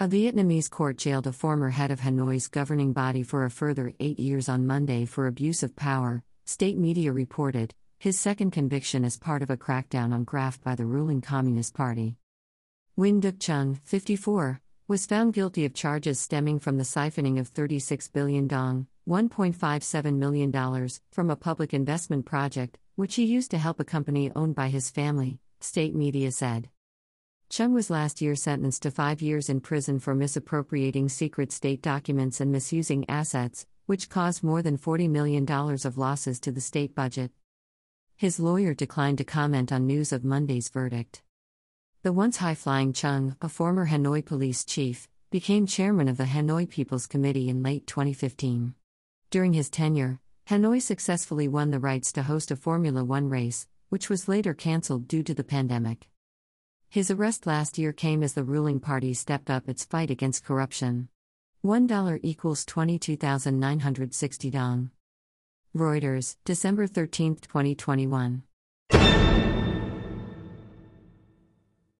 A Vietnamese court jailed a former head of Hanoi's governing body for a further eight years on Monday for abuse of power, state media reported, his second conviction as part of a crackdown on graft by the ruling Communist Party. Nguyen Duc Chung, 54, was found guilty of charges stemming from the siphoning of 36 billion dong, $1.57 million, from a public investment project, which he used to help a company owned by his family, state media said. Chung was last year sentenced to five years in prison for misappropriating secret state documents and misusing assets, which caused more than $40 million of losses to the state budget. His lawyer declined to comment on news of Monday's verdict. The once high flying Chung, a former Hanoi police chief, became chairman of the Hanoi People's Committee in late 2015. During his tenure, Hanoi successfully won the rights to host a Formula One race, which was later cancelled due to the pandemic. His arrest last year came as the ruling party stepped up its fight against corruption. $1 equals 22,960 dong. Reuters, December 13, 2021.